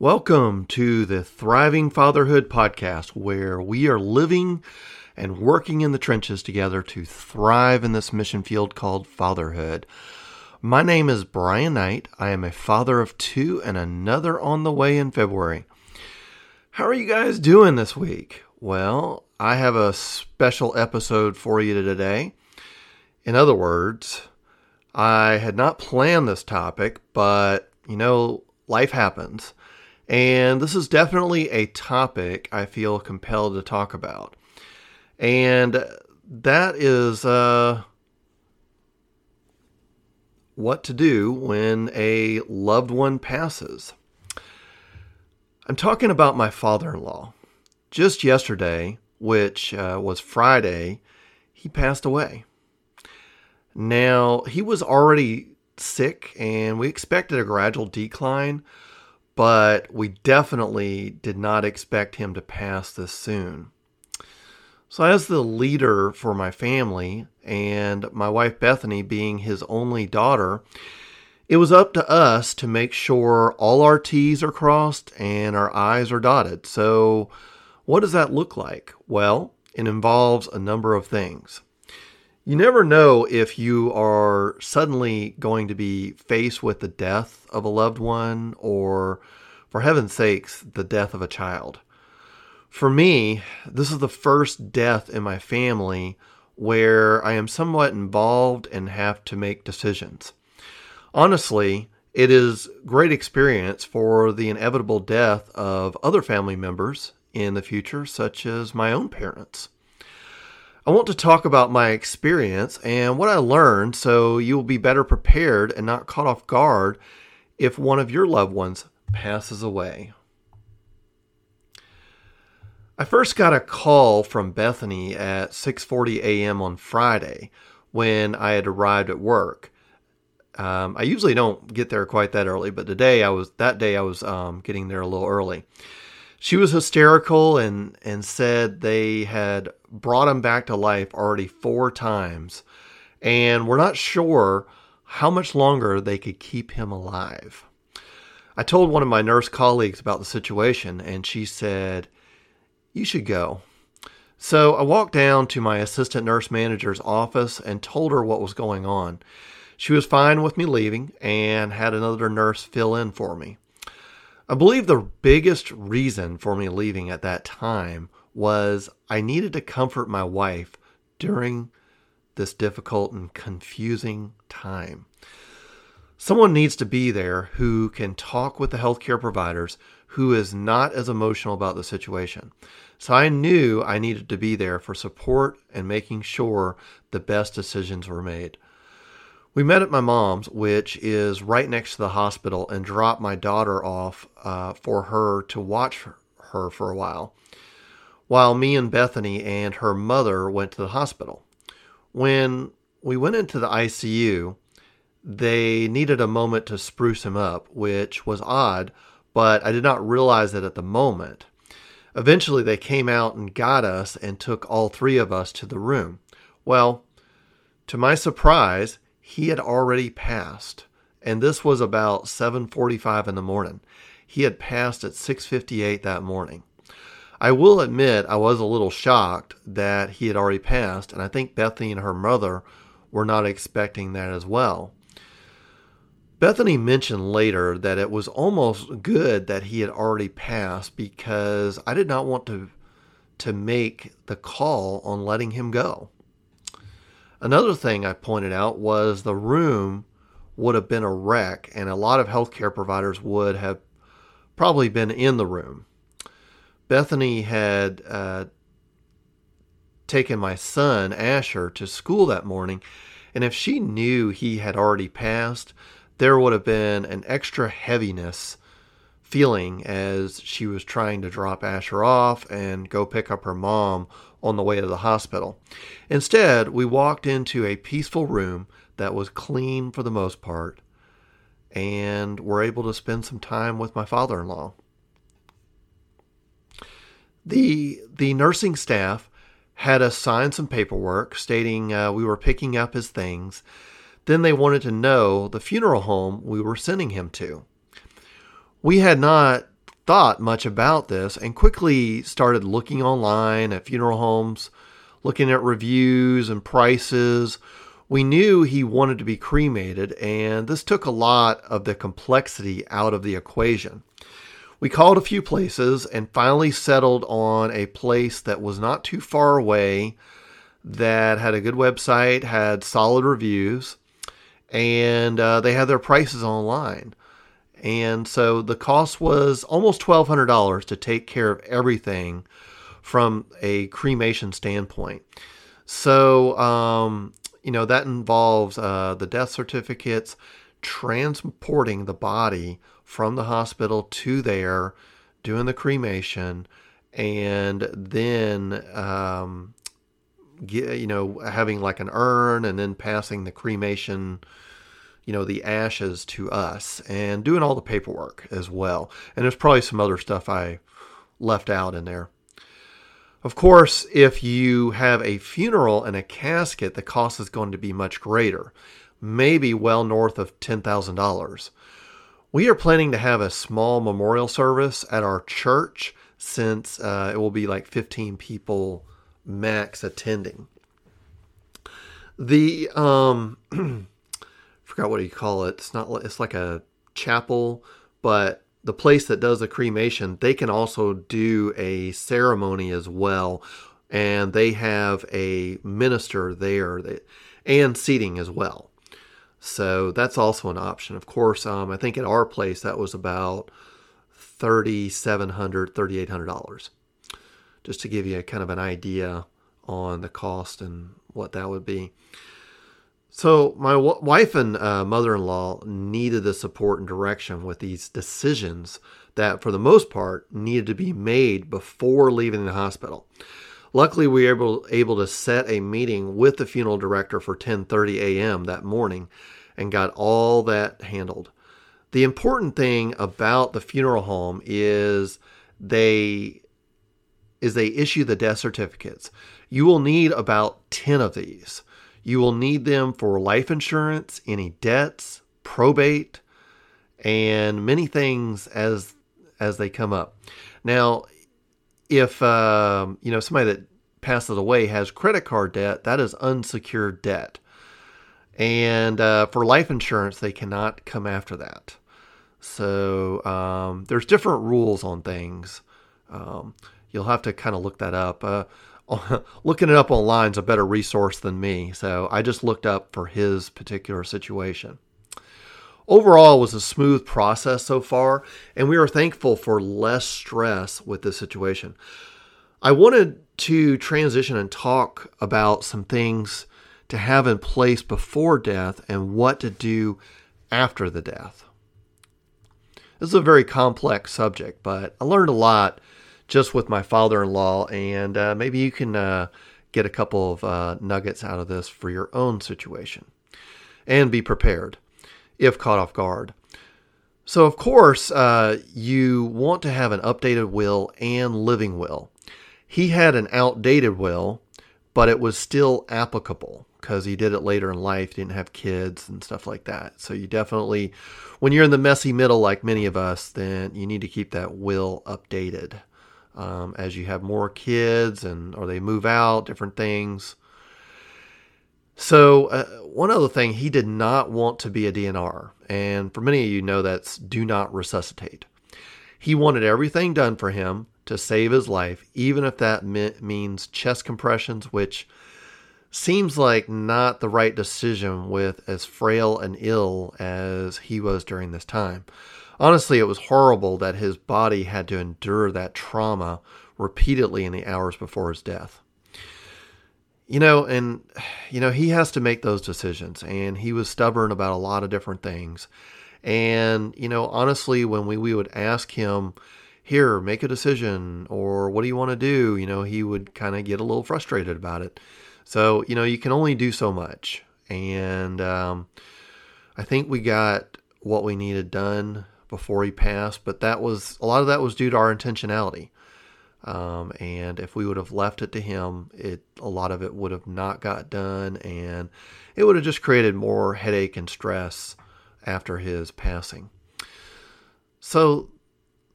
Welcome to the Thriving Fatherhood podcast, where we are living and working in the trenches together to thrive in this mission field called fatherhood. My name is Brian Knight. I am a father of two and another on the way in February. How are you guys doing this week? Well, I have a special episode for you today. In other words, I had not planned this topic, but you know, life happens. And this is definitely a topic I feel compelled to talk about. And that is uh, what to do when a loved one passes. I'm talking about my father in law. Just yesterday, which uh, was Friday, he passed away. Now, he was already sick, and we expected a gradual decline but we definitely did not expect him to pass this soon. So, as the leader for my family, and my wife Bethany being his only daughter, it was up to us to make sure all our T's are crossed and our I's are dotted. So, what does that look like? Well, it involves a number of things. You never know if you are suddenly going to be faced with the death of a loved one or, for heaven's sakes, the death of a child. For me, this is the first death in my family where I am somewhat involved and have to make decisions. Honestly, it is great experience for the inevitable death of other family members in the future, such as my own parents. I want to talk about my experience and what I learned so you will be better prepared and not caught off guard if one of your loved ones passes away. I first got a call from Bethany at 6:40 a.m. on Friday when I had arrived at work. Um, I usually don't get there quite that early, but today I was that day I was um, getting there a little early she was hysterical and and said they had brought him back to life already four times and we're not sure how much longer they could keep him alive. I told one of my nurse colleagues about the situation and she said, "You should go." So I walked down to my assistant nurse manager's office and told her what was going on. She was fine with me leaving and had another nurse fill in for me. I believe the biggest reason for me leaving at that time was I needed to comfort my wife during this difficult and confusing time. Someone needs to be there who can talk with the healthcare providers who is not as emotional about the situation. So I knew I needed to be there for support and making sure the best decisions were made. We met at my mom's, which is right next to the hospital, and dropped my daughter off uh, for her to watch her for a while, while me and Bethany and her mother went to the hospital. When we went into the ICU, they needed a moment to spruce him up, which was odd, but I did not realize it at the moment. Eventually, they came out and got us and took all three of us to the room. Well, to my surprise, he had already passed and this was about 7:45 in the morning. He had passed at 6:58 that morning. I will admit I was a little shocked that he had already passed and I think Bethany and her mother were not expecting that as well. Bethany mentioned later that it was almost good that he had already passed because I did not want to to make the call on letting him go. Another thing I pointed out was the room would have been a wreck, and a lot of healthcare providers would have probably been in the room. Bethany had uh, taken my son, Asher, to school that morning, and if she knew he had already passed, there would have been an extra heaviness feeling as she was trying to drop Asher off and go pick up her mom on the way to the hospital. Instead, we walked into a peaceful room that was clean for the most part and were able to spend some time with my father-in-law. The the nursing staff had us sign some paperwork stating uh, we were picking up his things. Then they wanted to know the funeral home we were sending him to. We had not thought much about this and quickly started looking online at funeral homes, looking at reviews and prices. We knew he wanted to be cremated, and this took a lot of the complexity out of the equation. We called a few places and finally settled on a place that was not too far away, that had a good website, had solid reviews, and uh, they had their prices online. And so the cost was almost $1,200 to take care of everything from a cremation standpoint. So, um, you know, that involves uh, the death certificates, transporting the body from the hospital to there, doing the cremation, and then, um, get, you know, having like an urn and then passing the cremation you know, the ashes to us and doing all the paperwork as well. And there's probably some other stuff I left out in there. Of course, if you have a funeral and a casket, the cost is going to be much greater, maybe well north of $10,000. We are planning to have a small memorial service at our church since uh, it will be like 15 people max attending. The um, forgot what you call it. It's not. It's like a chapel, but the place that does the cremation, they can also do a ceremony as well, and they have a minister there that, and seating as well. So that's also an option. Of course, um, I think at our place that was about $3,700, $3,800. Just to give you a kind of an idea on the cost and what that would be. So my w- wife and uh, mother-in-law needed the support and direction with these decisions that, for the most part, needed to be made before leaving the hospital. Luckily, we were able, able to set a meeting with the funeral director for 10:30 a.m. that morning, and got all that handled. The important thing about the funeral home is they is they issue the death certificates. You will need about 10 of these. You will need them for life insurance, any debts, probate, and many things as as they come up. Now, if um, you know somebody that passes away has credit card debt, that is unsecured debt, and uh, for life insurance, they cannot come after that. So um, there's different rules on things. Um, you'll have to kind of look that up. Uh, looking it up online is a better resource than me. So I just looked up for his particular situation. Overall, was a smooth process so far, and we are thankful for less stress with this situation. I wanted to transition and talk about some things to have in place before death and what to do after the death. This is a very complex subject, but I learned a lot just with my father in law, and uh, maybe you can uh, get a couple of uh, nuggets out of this for your own situation. And be prepared if caught off guard. So, of course, uh, you want to have an updated will and living will. He had an outdated will, but it was still applicable because he did it later in life, didn't have kids and stuff like that. So, you definitely, when you're in the messy middle, like many of us, then you need to keep that will updated um, as you have more kids and or they move out, different things. So uh, one other thing, he did not want to be a DNR, and for many of you know that's do not resuscitate. He wanted everything done for him to save his life, even if that means chest compressions, which seems like not the right decision with as frail and ill as he was during this time. Honestly, it was horrible that his body had to endure that trauma repeatedly in the hours before his death. You know, and, you know, he has to make those decisions, and he was stubborn about a lot of different things. And, you know, honestly, when we, we would ask him, here, make a decision, or what do you want to do? You know, he would kind of get a little frustrated about it. So, you know, you can only do so much. And um, I think we got what we needed done before he passed, but that was a lot of that was due to our intentionality. Um, and if we would have left it to him, it a lot of it would have not got done, and it would have just created more headache and stress after his passing. So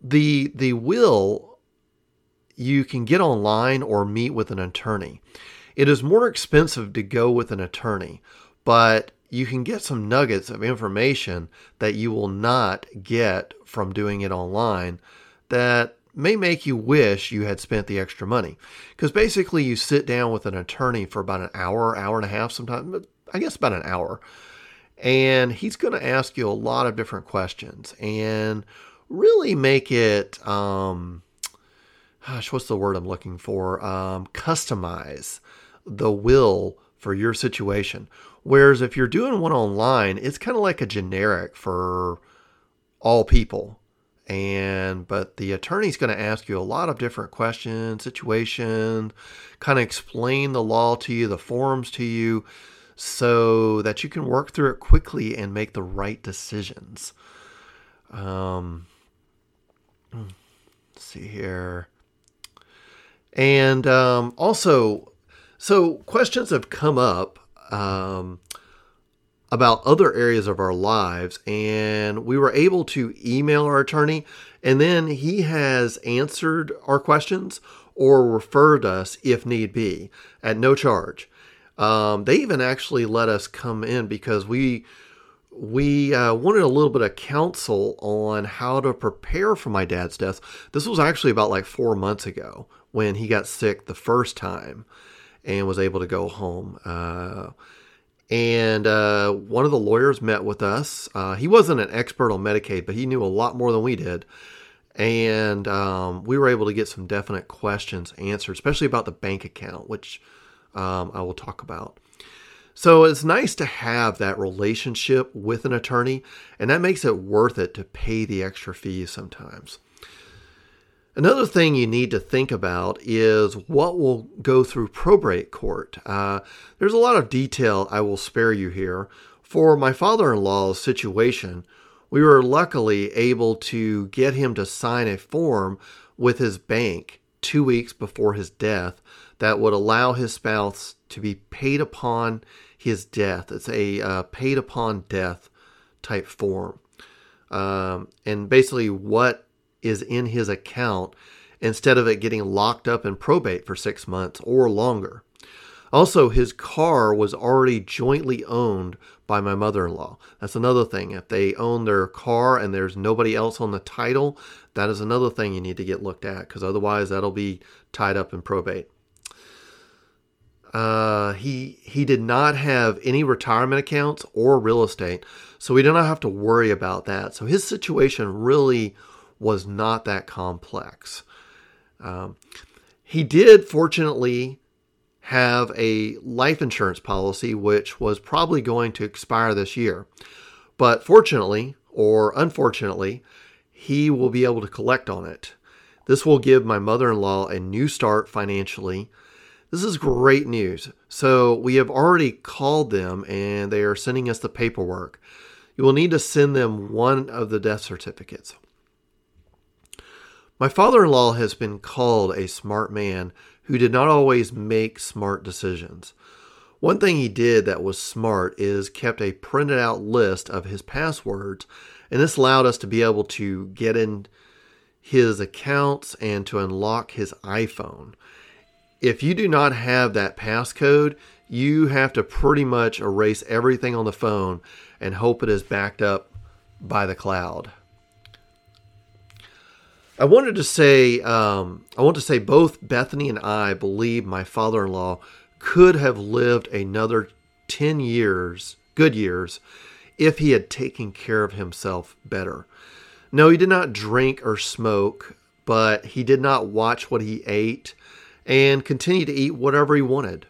the the will you can get online or meet with an attorney. It is more expensive to go with an attorney, but you can get some nuggets of information that you will not get from doing it online that may make you wish you had spent the extra money. Because basically, you sit down with an attorney for about an hour, hour and a half, sometimes, but I guess about an hour, and he's going to ask you a lot of different questions and really make it, um, gosh, what's the word I'm looking for? Um, customize the will for your situation. Whereas if you're doing one online, it's kind of like a generic for all people. And but the attorney's going to ask you a lot of different questions, situations, kind of explain the law to you, the forms to you, so that you can work through it quickly and make the right decisions. Um, let's see here. And um, also, so questions have come up um, about other areas of our lives, and we were able to email our attorney, and then he has answered our questions or referred us if need be at no charge. Um, they even actually let us come in because we we uh, wanted a little bit of counsel on how to prepare for my dad's death. This was actually about like four months ago when he got sick the first time and was able to go home. Uh, and uh, one of the lawyers met with us. Uh, he wasn't an expert on Medicaid, but he knew a lot more than we did. And um, we were able to get some definite questions answered, especially about the bank account, which um, I will talk about. So it's nice to have that relationship with an attorney, and that makes it worth it to pay the extra fees sometimes. Another thing you need to think about is what will go through probate court. Uh, there's a lot of detail I will spare you here. For my father in law's situation, we were luckily able to get him to sign a form with his bank two weeks before his death that would allow his spouse to be paid upon his death. It's a uh, paid upon death type form. Um, and basically, what is in his account instead of it getting locked up in probate for six months or longer. Also, his car was already jointly owned by my mother in law. That's another thing. If they own their car and there's nobody else on the title, that is another thing you need to get looked at because otherwise that'll be tied up in probate. Uh, he he did not have any retirement accounts or real estate, so we do not have to worry about that. So his situation really was not that complex. Um, he did, fortunately, have a life insurance policy which was probably going to expire this year. But fortunately, or unfortunately, he will be able to collect on it. This will give my mother in law a new start financially. This is great news. So, we have already called them and they are sending us the paperwork. You will need to send them one of the death certificates. My father in law has been called a smart man who did not always make smart decisions. One thing he did that was smart is kept a printed out list of his passwords, and this allowed us to be able to get in his accounts and to unlock his iPhone. If you do not have that passcode, you have to pretty much erase everything on the phone and hope it is backed up by the cloud. I wanted to say, um, I want to say both Bethany and I believe my father in law could have lived another 10 years, good years, if he had taken care of himself better. No, he did not drink or smoke, but he did not watch what he ate and continued to eat whatever he wanted.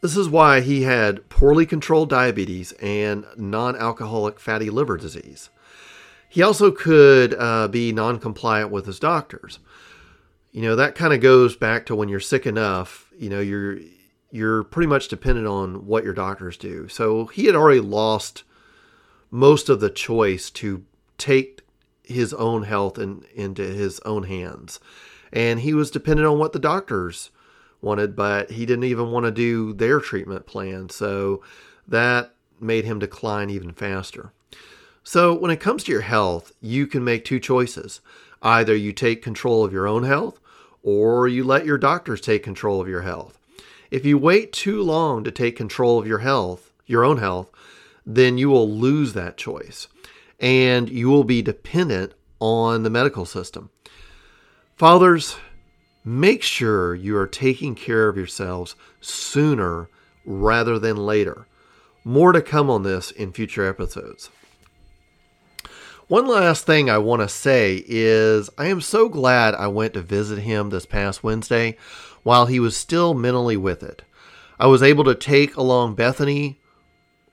This is why he had poorly controlled diabetes and non alcoholic fatty liver disease. He also could uh, be non compliant with his doctors. You know, that kind of goes back to when you're sick enough, you know, you're you're pretty much dependent on what your doctors do. So he had already lost most of the choice to take his own health in, into his own hands. And he was dependent on what the doctors wanted, but he didn't even want to do their treatment plan. So that made him decline even faster. So, when it comes to your health, you can make two choices. Either you take control of your own health, or you let your doctors take control of your health. If you wait too long to take control of your health, your own health, then you will lose that choice and you will be dependent on the medical system. Fathers, make sure you are taking care of yourselves sooner rather than later. More to come on this in future episodes. One last thing I want to say is I am so glad I went to visit him this past Wednesday while he was still mentally with it. I was able to take along Bethany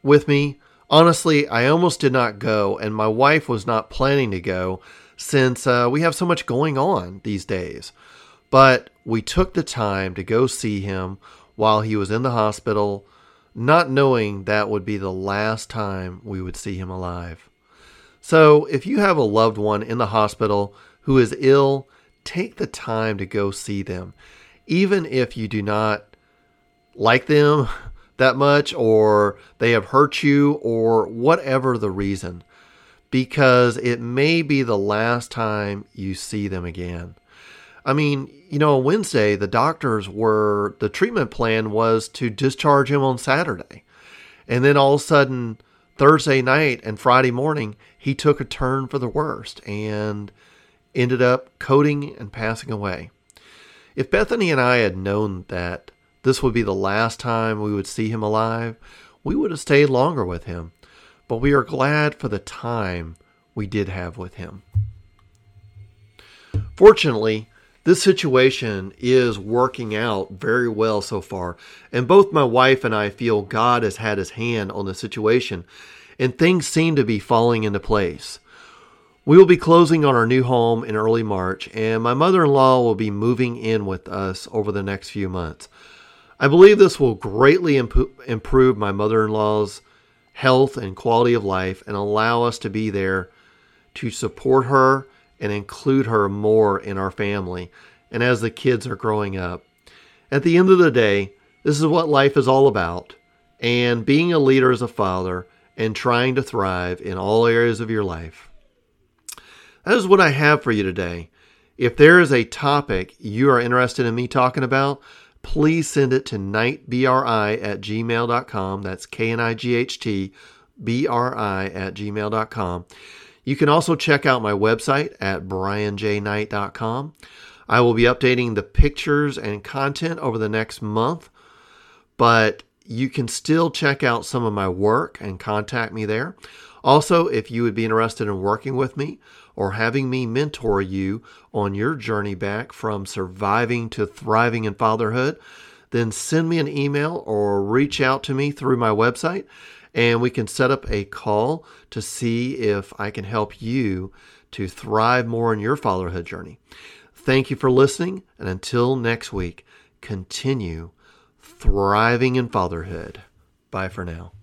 with me. Honestly, I almost did not go, and my wife was not planning to go since uh, we have so much going on these days. But we took the time to go see him while he was in the hospital, not knowing that would be the last time we would see him alive. So, if you have a loved one in the hospital who is ill, take the time to go see them. Even if you do not like them that much, or they have hurt you, or whatever the reason, because it may be the last time you see them again. I mean, you know, on Wednesday, the doctors were, the treatment plan was to discharge him on Saturday. And then all of a sudden, Thursday night and Friday morning, he took a turn for the worst and ended up coding and passing away. If Bethany and I had known that this would be the last time we would see him alive, we would have stayed longer with him. But we are glad for the time we did have with him. Fortunately, this situation is working out very well so far, and both my wife and I feel God has had his hand on the situation, and things seem to be falling into place. We will be closing on our new home in early March, and my mother in law will be moving in with us over the next few months. I believe this will greatly imp- improve my mother in law's health and quality of life and allow us to be there to support her and include her more in our family and as the kids are growing up. At the end of the day, this is what life is all about. And being a leader as a father and trying to thrive in all areas of your life. That is what I have for you today. If there is a topic you are interested in me talking about, please send it to knightbri at gmail.com. That's K N I G H T B R I at gmail.com. You can also check out my website at brianjknight.com. I will be updating the pictures and content over the next month, but you can still check out some of my work and contact me there. Also, if you would be interested in working with me or having me mentor you on your journey back from surviving to thriving in fatherhood, then send me an email or reach out to me through my website and we can set up a call to see if I can help you to thrive more in your fatherhood journey. Thank you for listening, and until next week, continue thriving in fatherhood. Bye for now.